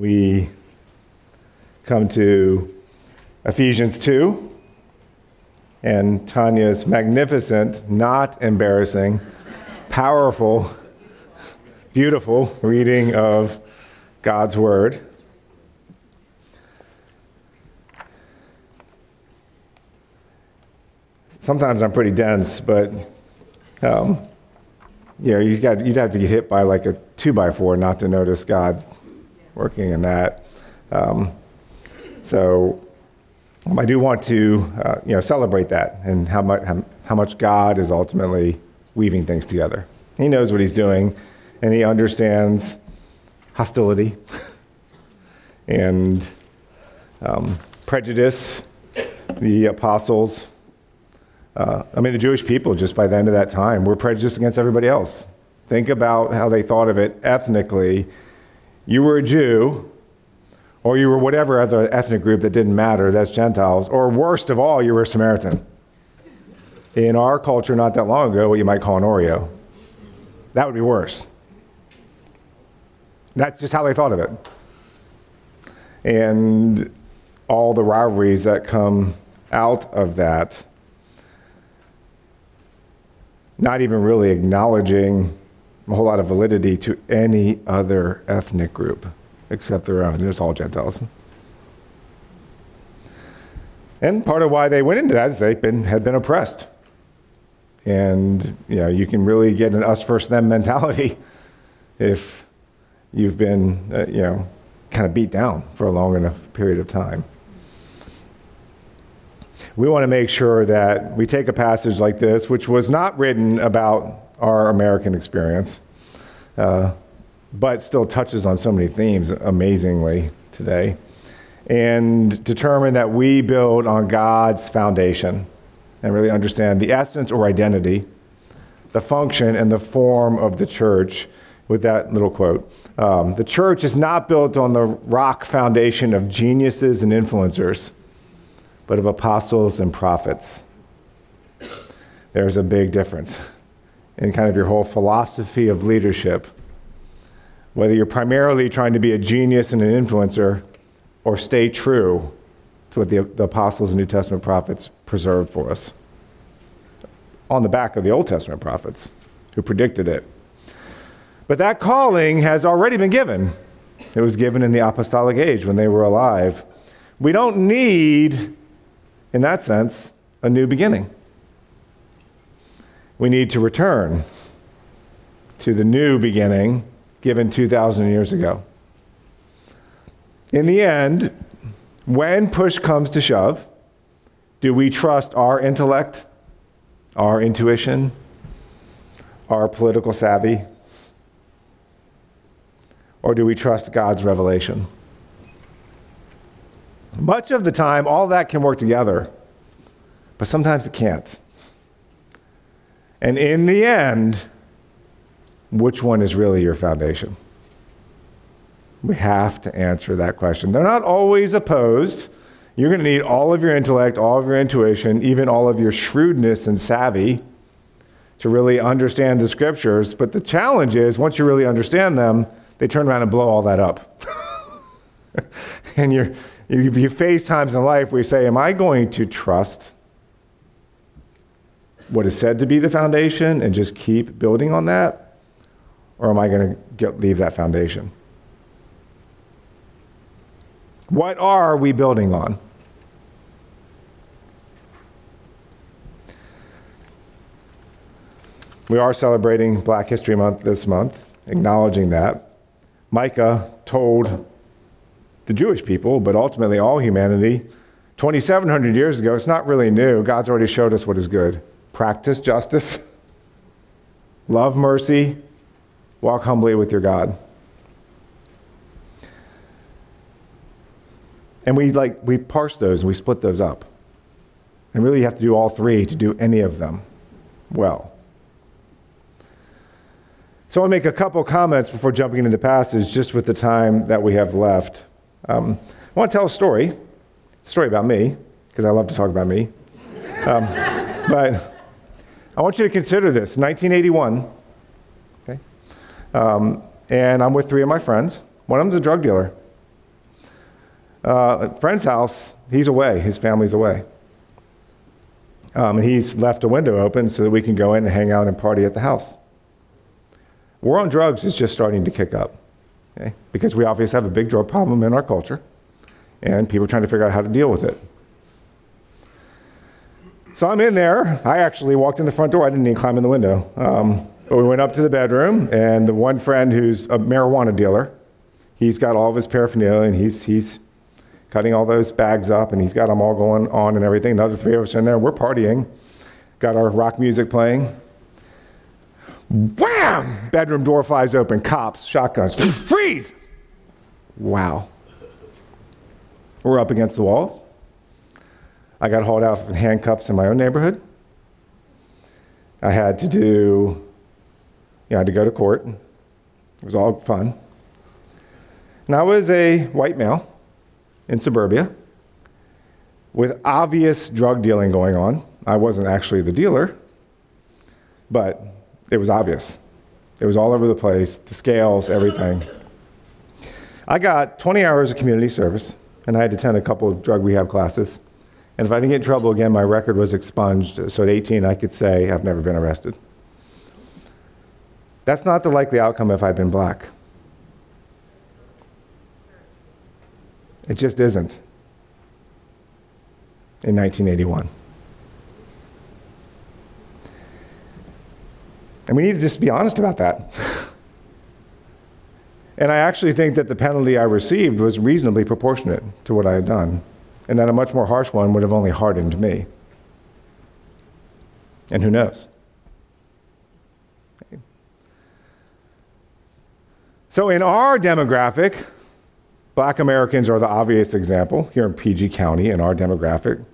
we come to Ephesians 2 and Tanya's magnificent, not embarrassing, powerful, beautiful reading of God's Word. Sometimes I'm pretty dense, but um, you know, you got, you'd have to get hit by like a two by four not to notice God working in that. Um, so um, I do want to, uh, you know, celebrate that and how much, how, how much God is ultimately weaving things together. He knows what he's doing, and he understands hostility and um, prejudice. The apostles, uh, I mean, the Jewish people, just by the end of that time, were prejudiced against everybody else. Think about how they thought of it ethnically. You were a Jew, or you were whatever other ethnic group that didn't matter, that's Gentiles, or worst of all, you were a Samaritan. In our culture, not that long ago, what you might call an Oreo. That would be worse. That's just how they thought of it. And all the rivalries that come out of that, not even really acknowledging a whole lot of validity to any other ethnic group except their own. There's all Gentiles. And part of why they went into that is they been, had been oppressed. And you know, you can really get an us versus them mentality if you've been, uh, you know, kind of beat down for a long enough period of time. We want to make sure that we take a passage like this, which was not written about our American experience, uh, but still touches on so many themes amazingly today, and determine that we build on God's foundation and really understand the essence or identity, the function, and the form of the church with that little quote. Um, the church is not built on the rock foundation of geniuses and influencers, but of apostles and prophets. There's a big difference in kind of your whole philosophy of leadership. Whether you're primarily trying to be a genius and an influencer or stay true to what the, the apostles and New Testament prophets preserved for us on the back of the Old Testament prophets who predicted it. But that calling has already been given. It was given in the apostolic age when they were alive. We don't need, in that sense, a new beginning. We need to return to the new beginning given 2,000 years ago. In the end, when push comes to shove, do we trust our intellect, our intuition, our political savvy? Or do we trust God's revelation? Much of the time, all that can work together, but sometimes it can't. And in the end, which one is really your foundation? We have to answer that question. They're not always opposed. You're going to need all of your intellect, all of your intuition, even all of your shrewdness and savvy to really understand the scriptures. But the challenge is, once you really understand them, they turn around and blow all that up. and you're, you, you face times in life where you say, Am I going to trust what is said to be the foundation and just keep building on that? Or am I going to leave that foundation? What are we building on? We are celebrating Black History Month this month, acknowledging that. Micah told the Jewish people, but ultimately all humanity, 2,700 years ago, it's not really new. God's already showed us what is good. Practice justice, love mercy, walk humbly with your God. And we like we parse those and we split those up. And really you have to do all three to do any of them well. So I want to make a couple comments before jumping into the passage, just with the time that we have left. Um, I want to tell a story, a story about me, because I love to talk about me. Um, but I want you to consider this 1981, okay? Um, and I'm with three of my friends. One of them's a drug dealer. uh, friend's house, he's away, his family's away. Um, and he's left a window open so that we can go in and hang out and party at the house. War on drugs is just starting to kick up okay? because we obviously have a big drug problem in our culture, and people are trying to figure out how to deal with it. So I'm in there. I actually walked in the front door. I didn't even climb in the window. Um, but we went up to the bedroom, and the one friend who's a marijuana dealer, he's got all of his paraphernalia, and he's, he's cutting all those bags up, and he's got them all going on and everything. The other three of us are in there. We're partying. Got our rock music playing. Wham! Bedroom door flies open. Cops, shotguns. Freeze! Wow. We're up against the walls. I got hauled out in handcuffs in my own neighborhood. I had to do, you know, I had to go to court. It was all fun. And I was a white male in suburbia with obvious drug dealing going on. I wasn't actually the dealer, but it was obvious. It was all over the place, the scales, everything. I got 20 hours of community service, and I had to attend a couple of drug rehab classes. And if I didn't get in trouble again, my record was expunged. So at 18, I could say I've never been arrested. That's not the likely outcome if I'd been black. It just isn't in 1981. And we need to just be honest about that. and I actually think that the penalty I received was reasonably proportionate to what I had done and that a much more harsh one would have only hardened me. And who knows? So, in our demographic, black Americans are the obvious example here in PG County in our demographic.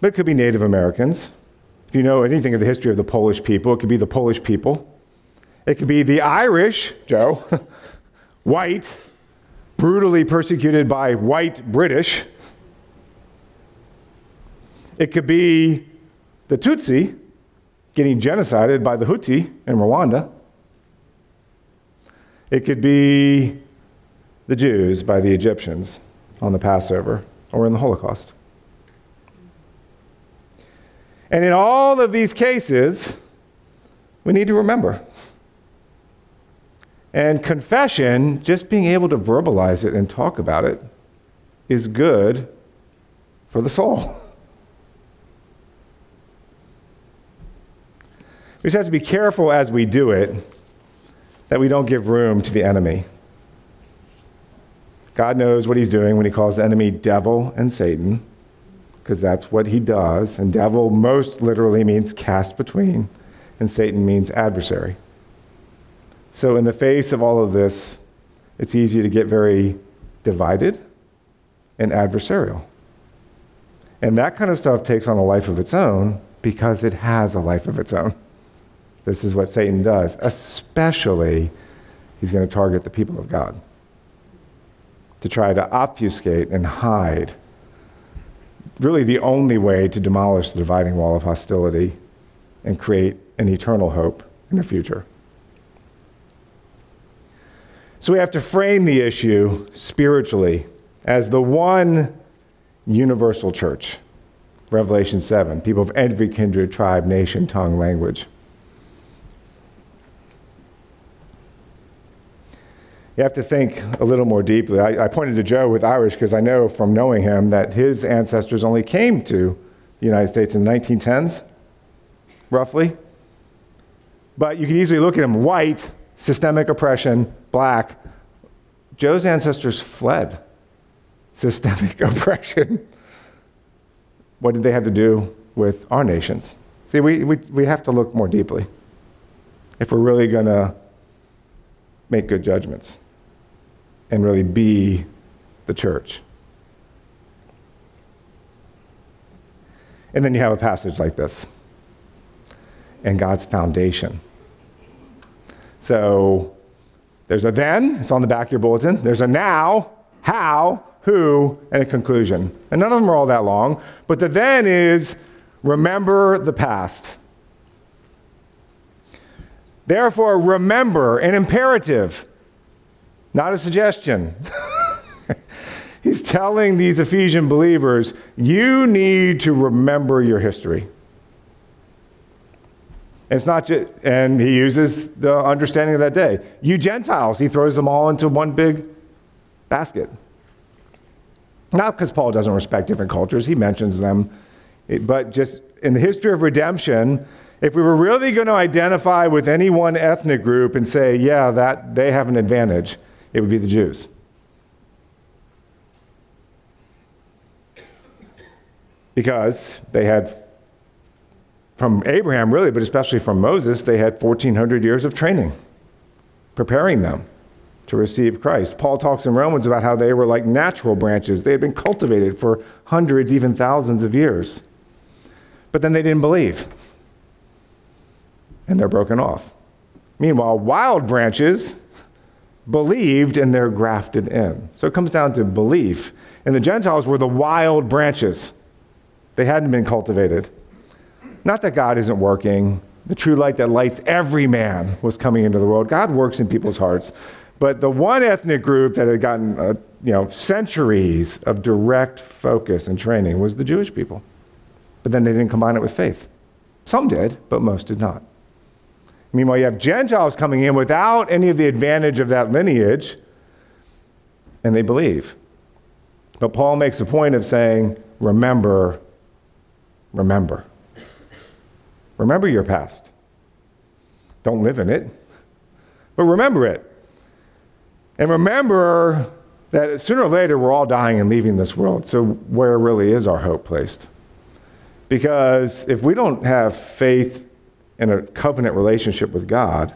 But it could be Native Americans. If you know anything of the history of the Polish people, it could be the Polish people. It could be the Irish, Joe, white, brutally persecuted by white British. It could be the Tutsi getting genocided by the Hutu in Rwanda. It could be the Jews by the Egyptians on the Passover or in the Holocaust. And in all of these cases, we need to remember. And confession, just being able to verbalize it and talk about it, is good for the soul. We just have to be careful as we do it that we don't give room to the enemy. God knows what he's doing when he calls the enemy devil and Satan, because that's what he does. And devil most literally means cast between, and Satan means adversary. So, in the face of all of this, it's easy to get very divided and adversarial. And that kind of stuff takes on a life of its own because it has a life of its own. This is what Satan does. Especially, he's going to target the people of God to try to obfuscate and hide. Really, the only way to demolish the dividing wall of hostility and create an eternal hope in the future. So we have to frame the issue spiritually as the one universal church. Revelation 7 people of every kindred, tribe, nation, tongue, language. You have to think a little more deeply. I, I pointed to Joe with Irish because I know from knowing him that his ancestors only came to the United States in the 1910s, roughly. But you can easily look at him white, systemic oppression, black. Joe's ancestors fled systemic oppression. What did they have to do with our nations? See, we, we, we have to look more deeply if we're really going to make good judgments and really be the church. And then you have a passage like this and God's foundation. So there's a then, it's on the back of your bulletin. There's a now, how, who, and a conclusion. And none of them are all that long, but the then is remember the past. Therefore, remember an imperative not a suggestion. he's telling these Ephesian believers, you need to remember your history. It's not just, and he uses the understanding of that day. You Gentiles, he throws them all into one big basket. Not because Paul doesn't respect different cultures, he mentions them, but just in the history of redemption, if we were really going to identify with any one ethnic group and say, yeah, that they have an advantage, it would be the Jews. Because they had, from Abraham really, but especially from Moses, they had 1,400 years of training, preparing them to receive Christ. Paul talks in Romans about how they were like natural branches. They had been cultivated for hundreds, even thousands of years. But then they didn't believe. And they're broken off. Meanwhile, wild branches believed and they're grafted in. So it comes down to belief. And the Gentiles were the wild branches, they hadn't been cultivated. Not that God isn't working. The true light that lights every man was coming into the world. God works in people's hearts. But the one ethnic group that had gotten uh, you know, centuries of direct focus and training was the Jewish people. But then they didn't combine it with faith. Some did, but most did not. Meanwhile, you have Gentiles coming in without any of the advantage of that lineage, and they believe. But Paul makes a point of saying, remember, remember. Remember your past. Don't live in it, but remember it. And remember that sooner or later we're all dying and leaving this world. So, where really is our hope placed? Because if we don't have faith in a covenant relationship with God,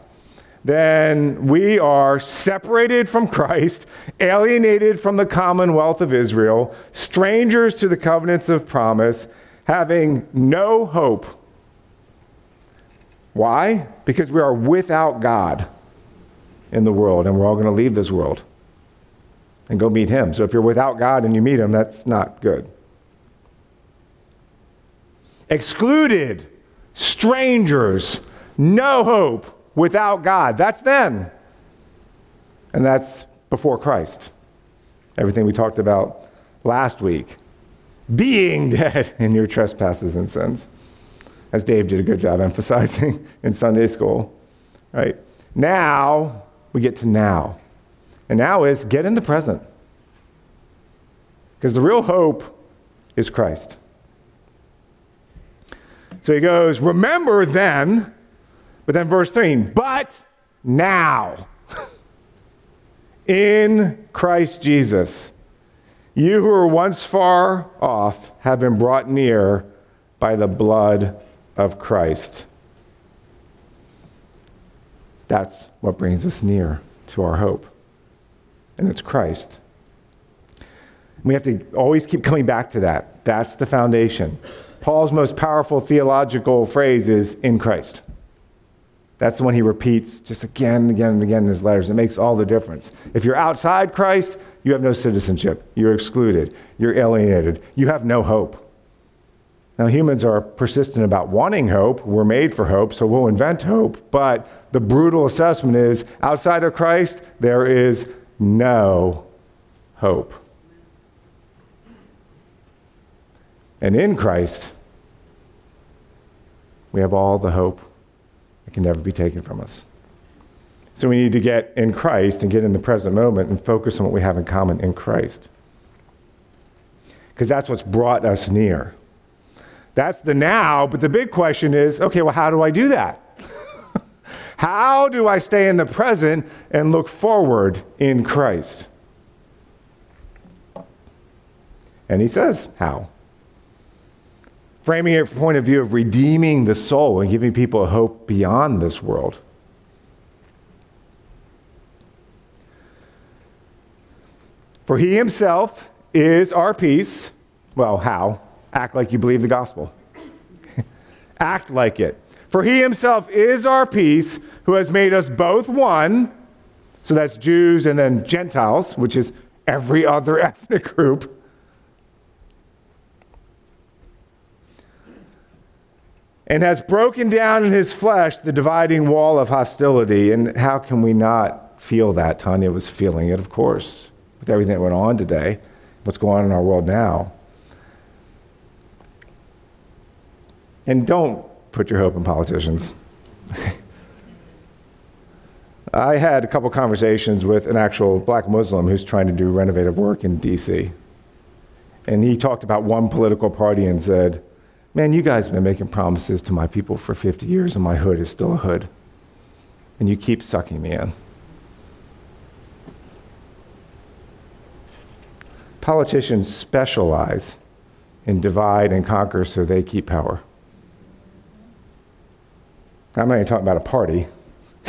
then we are separated from Christ, alienated from the commonwealth of Israel, strangers to the covenants of promise, having no hope. Why? Because we are without God in the world, and we're all going to leave this world and go meet Him. So if you're without God and you meet Him, that's not good. Excluded, strangers, no hope without God. That's then. And that's before Christ. Everything we talked about last week. Being dead in your trespasses and sins, as Dave did a good job emphasizing in Sunday school. Right? Now, we get to now. And now is get in the present. Because the real hope is Christ. So he goes, Remember then, but then verse 3, but now, in Christ Jesus, you who were once far off have been brought near by the blood of Christ. That's what brings us near to our hope. And it's Christ. We have to always keep coming back to that. That's the foundation. Paul's most powerful theological phrase is in Christ. That's the one he repeats just again and again and again in his letters. It makes all the difference. If you're outside Christ, you have no citizenship. You're excluded. You're alienated. You have no hope. Now, humans are persistent about wanting hope. We're made for hope, so we'll invent hope. But the brutal assessment is outside of Christ, there is no hope. And in Christ, we have all the hope that can never be taken from us. So we need to get in Christ and get in the present moment and focus on what we have in common in Christ. Because that's what's brought us near. That's the now, but the big question is okay, well, how do I do that? how do I stay in the present and look forward in Christ? And he says, how? Framing it from point of view of redeeming the soul and giving people hope beyond this world. For he himself is our peace. Well, how? Act like you believe the gospel. Act like it. For he himself is our peace, who has made us both one. So that's Jews and then Gentiles, which is every other ethnic group. And has broken down in his flesh the dividing wall of hostility. And how can we not feel that? Tanya was feeling it, of course, with everything that went on today what's going on in our world now. And don't put your hope in politicians. I had a couple conversations with an actual black Muslim who's trying to do renovative work in DC. And he talked about one political party and said, Man, you guys have been making promises to my people for 50 years, and my hood is still a hood. And you keep sucking me in. Politicians specialize in divide and conquer so they keep power. I'm not even talking about a party.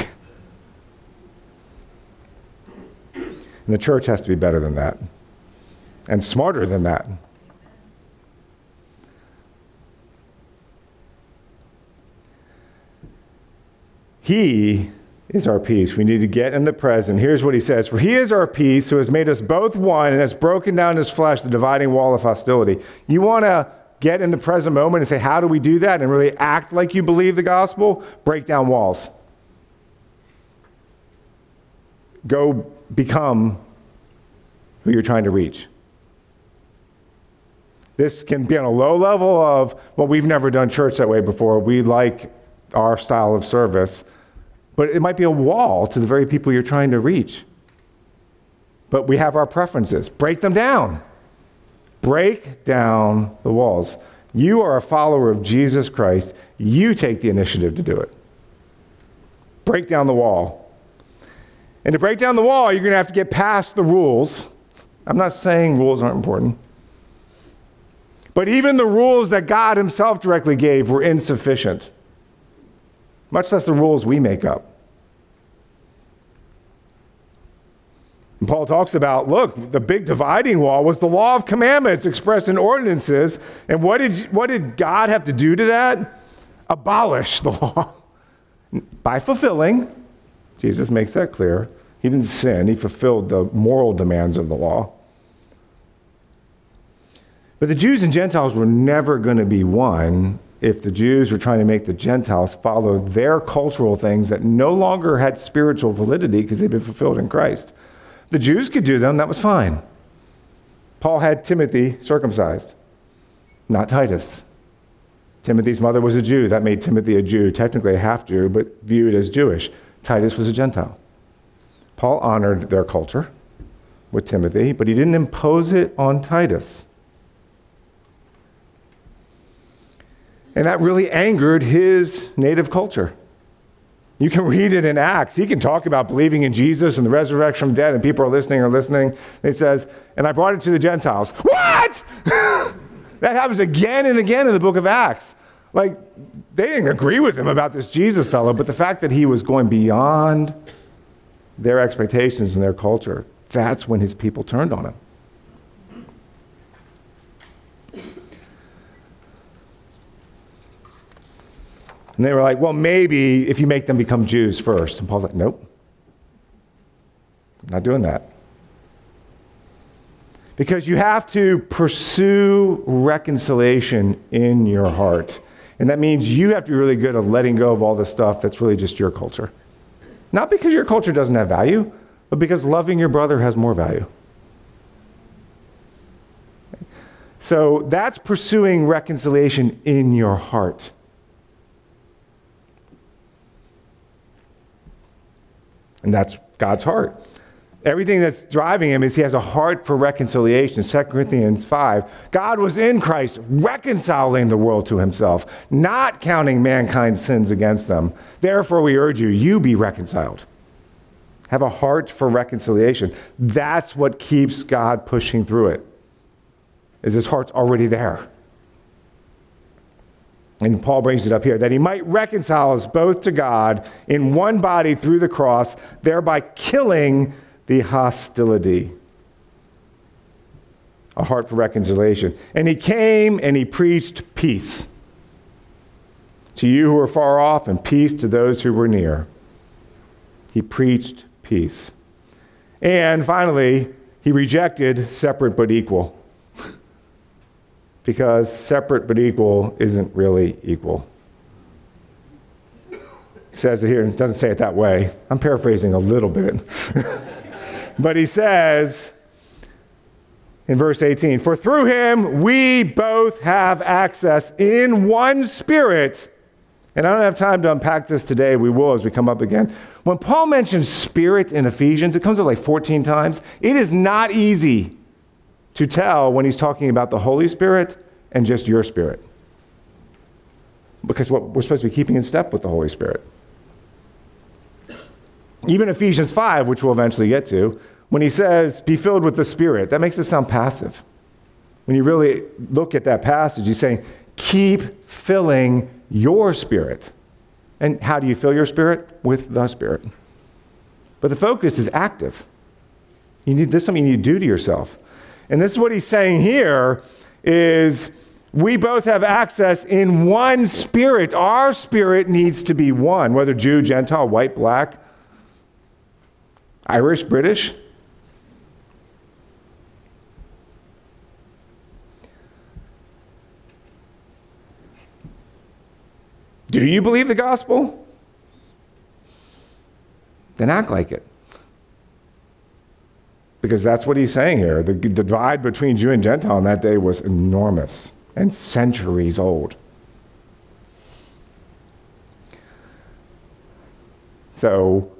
and the church has to be better than that and smarter than that. He is our peace. We need to get in the present. Here's what he says For he is our peace, who has made us both one and has broken down his flesh, the dividing wall of hostility. You want to get in the present moment and say, How do we do that? And really act like you believe the gospel? Break down walls. Go become who you're trying to reach. This can be on a low level of, well, we've never done church that way before. We like our style of service. But it might be a wall to the very people you're trying to reach. But we have our preferences. Break them down. Break down the walls. You are a follower of Jesus Christ. You take the initiative to do it. Break down the wall. And to break down the wall, you're going to have to get past the rules. I'm not saying rules aren't important. But even the rules that God Himself directly gave were insufficient, much less the rules we make up. And Paul talks about look, the big dividing wall was the law of commandments expressed in ordinances. And what did, what did God have to do to that? Abolish the law by fulfilling. Jesus makes that clear. He didn't sin, he fulfilled the moral demands of the law. But the Jews and Gentiles were never going to be one if the Jews were trying to make the Gentiles follow their cultural things that no longer had spiritual validity because they'd been fulfilled in Christ. The Jews could do them, that was fine. Paul had Timothy circumcised, not Titus. Timothy's mother was a Jew. That made Timothy a Jew, technically a half Jew, but viewed as Jewish. Titus was a Gentile. Paul honored their culture with Timothy, but he didn't impose it on Titus. And that really angered his native culture. You can read it in Acts. He can talk about believing in Jesus and the resurrection from dead, and people are listening or listening. He says, And I brought it to the Gentiles. What? that happens again and again in the book of Acts. Like, they didn't agree with him about this Jesus fellow, but the fact that he was going beyond their expectations and their culture, that's when his people turned on him. And they were like, well, maybe if you make them become Jews first. And Paul's like, nope. I'm not doing that. Because you have to pursue reconciliation in your heart. And that means you have to be really good at letting go of all the stuff that's really just your culture. Not because your culture doesn't have value, but because loving your brother has more value. So that's pursuing reconciliation in your heart. And that's God's heart. Everything that's driving him is he has a heart for reconciliation. 2 Corinthians 5. God was in Christ reconciling the world to himself, not counting mankind's sins against them. Therefore, we urge you, you be reconciled. Have a heart for reconciliation. That's what keeps God pushing through it. Is his heart's already there. And Paul brings it up here that he might reconcile us both to God in one body through the cross, thereby killing the hostility. A heart for reconciliation. And he came and he preached peace to you who were far off and peace to those who were near. He preached peace. And finally, he rejected separate but equal because separate but equal isn't really equal. It says it here, it doesn't say it that way. I'm paraphrasing a little bit. but he says, in verse 18 For through him we both have access in one spirit. And I don't have time to unpack this today. We will as we come up again. When Paul mentions spirit in Ephesians, it comes up like 14 times. It is not easy to tell when he's talking about the Holy Spirit and just your spirit. Because what we're supposed to be keeping in step with the Holy Spirit. Even Ephesians 5, which we'll eventually get to, when he says, be filled with the Spirit, that makes it sound passive. When you really look at that passage, he's saying, keep filling your spirit. And how do you fill your spirit? With the Spirit. But the focus is active. You need, this something you do to yourself. And this is what he's saying here is we both have access in one spirit. Our spirit needs to be one, whether Jew, Gentile, white, black, Irish, British. Do you believe the gospel? Then act like it. Because that's what he's saying here. The divide between Jew and Gentile in that day was enormous and centuries old. So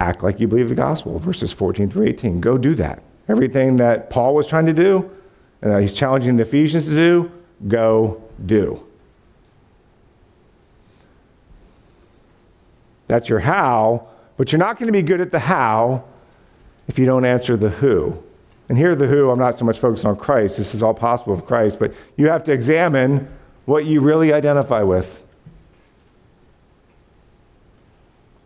act like you believe the gospel, verses 14 through 18. Go do that. Everything that Paul was trying to do and that he's challenging the Ephesians to do, go do. That's your how, but you're not going to be good at the how if you don't answer the who. And here, the who, I'm not so much focused on Christ. This is all possible of Christ, but you have to examine what you really identify with.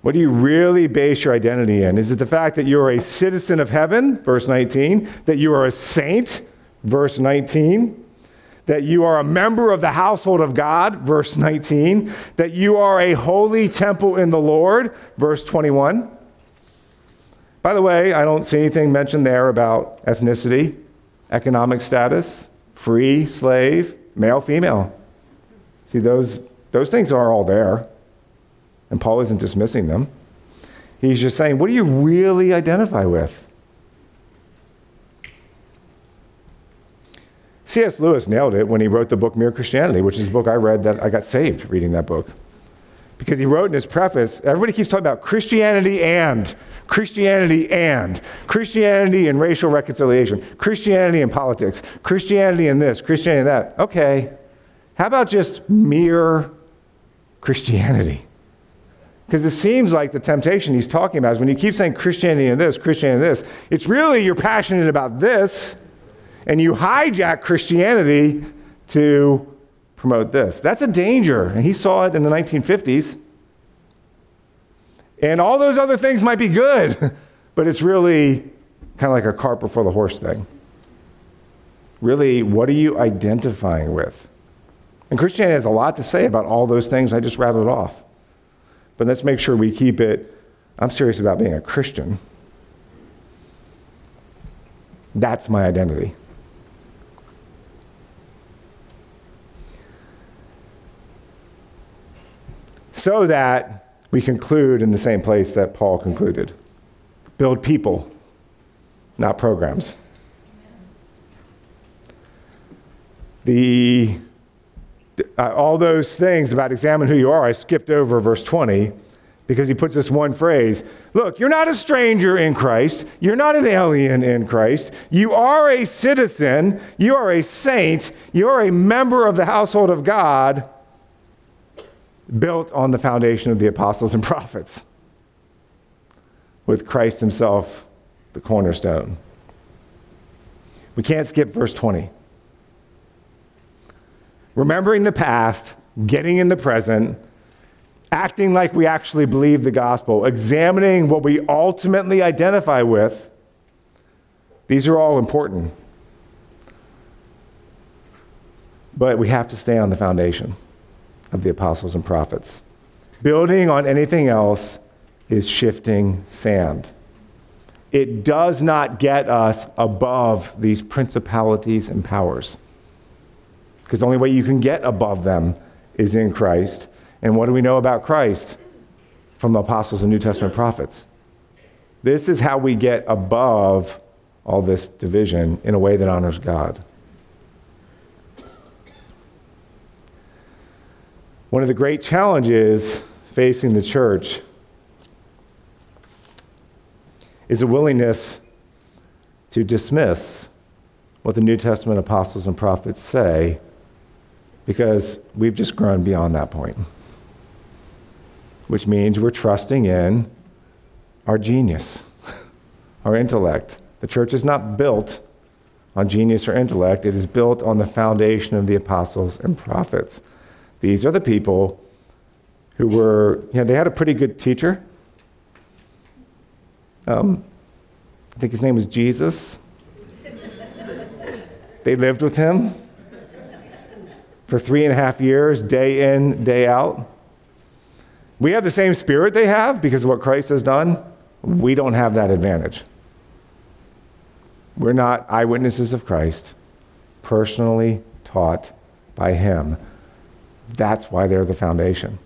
What do you really base your identity in? Is it the fact that you're a citizen of heaven, verse 19, that you are a saint, verse 19, that you are a member of the household of God, verse 19, that you are a holy temple in the Lord, verse 21? By the way, I don't see anything mentioned there about ethnicity, economic status, free, slave, male, female. See, those, those things are all there. And Paul isn't dismissing them. He's just saying, what do you really identify with? C.S. Lewis nailed it when he wrote the book Mere Christianity, which is a book I read that I got saved reading that book. Because he wrote in his preface, everybody keeps talking about Christianity and Christianity and Christianity and racial reconciliation, Christianity and politics, Christianity and this, Christianity and that. Okay, how about just mere Christianity? Because it seems like the temptation he's talking about is when you keep saying Christianity and this, Christianity and this, it's really you're passionate about this, and you hijack Christianity to promote this. That's a danger, and he saw it in the 1950s. And all those other things might be good, but it's really kind of like a cart before the horse thing. Really, what are you identifying with? And Christianity has a lot to say about all those things I just rattled off. But let's make sure we keep it. I'm serious about being a Christian. That's my identity. So that we conclude in the same place that Paul concluded build people, not programs. The, uh, all those things about examine who you are, I skipped over verse 20 because he puts this one phrase Look, you're not a stranger in Christ. You're not an alien in Christ. You are a citizen. You are a saint. You are a member of the household of God built on the foundation of the apostles and prophets, with Christ himself the cornerstone. We can't skip verse 20. Remembering the past, getting in the present, acting like we actually believe the gospel, examining what we ultimately identify with, these are all important. But we have to stay on the foundation of the apostles and prophets. Building on anything else is shifting sand. It does not get us above these principalities and powers. Because the only way you can get above them is in Christ. And what do we know about Christ from the apostles and New Testament prophets? This is how we get above all this division in a way that honors God. One of the great challenges facing the church is a willingness to dismiss what the New Testament apostles and prophets say because we've just grown beyond that point. Which means we're trusting in our genius, our intellect. The church is not built on genius or intellect, it is built on the foundation of the apostles and prophets. These are the people who were, you know, they had a pretty good teacher. Um, I think his name was Jesus. they lived with him for three and a half years, day in, day out. We have the same spirit they have because of what Christ has done. We don't have that advantage. We're not eyewitnesses of Christ, personally taught by him. That's why they're the foundation.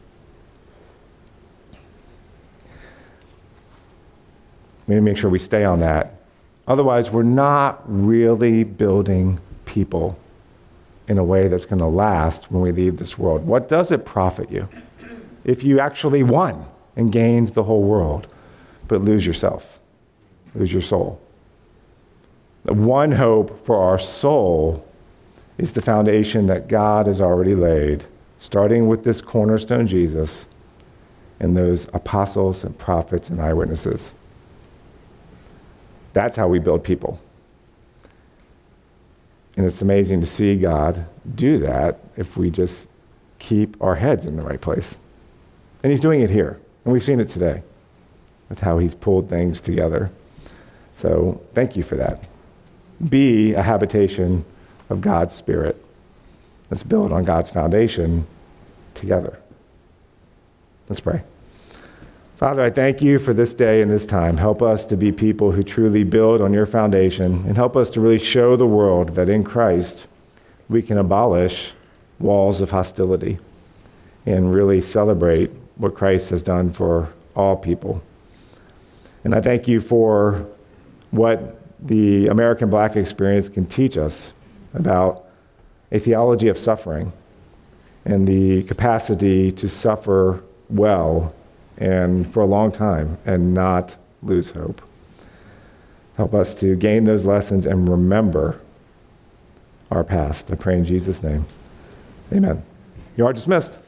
We need to make sure we stay on that. Otherwise, we're not really building people in a way that's going to last when we leave this world. What does it profit you if you actually won and gained the whole world, but lose yourself, lose your soul? The one hope for our soul is the foundation that God has already laid, starting with this cornerstone, Jesus, and those apostles and prophets and eyewitnesses. That's how we build people. And it's amazing to see God do that if we just keep our heads in the right place. And He's doing it here. And we've seen it today with how He's pulled things together. So thank you for that. Be a habitation of God's Spirit. Let's build on God's foundation together. Let's pray. Father, I thank you for this day and this time. Help us to be people who truly build on your foundation and help us to really show the world that in Christ we can abolish walls of hostility and really celebrate what Christ has done for all people. And I thank you for what the American black experience can teach us about a theology of suffering and the capacity to suffer well and for a long time and not lose hope. Help us to gain those lessons and remember our past. I pray in Jesus' name. Amen. You are dismissed.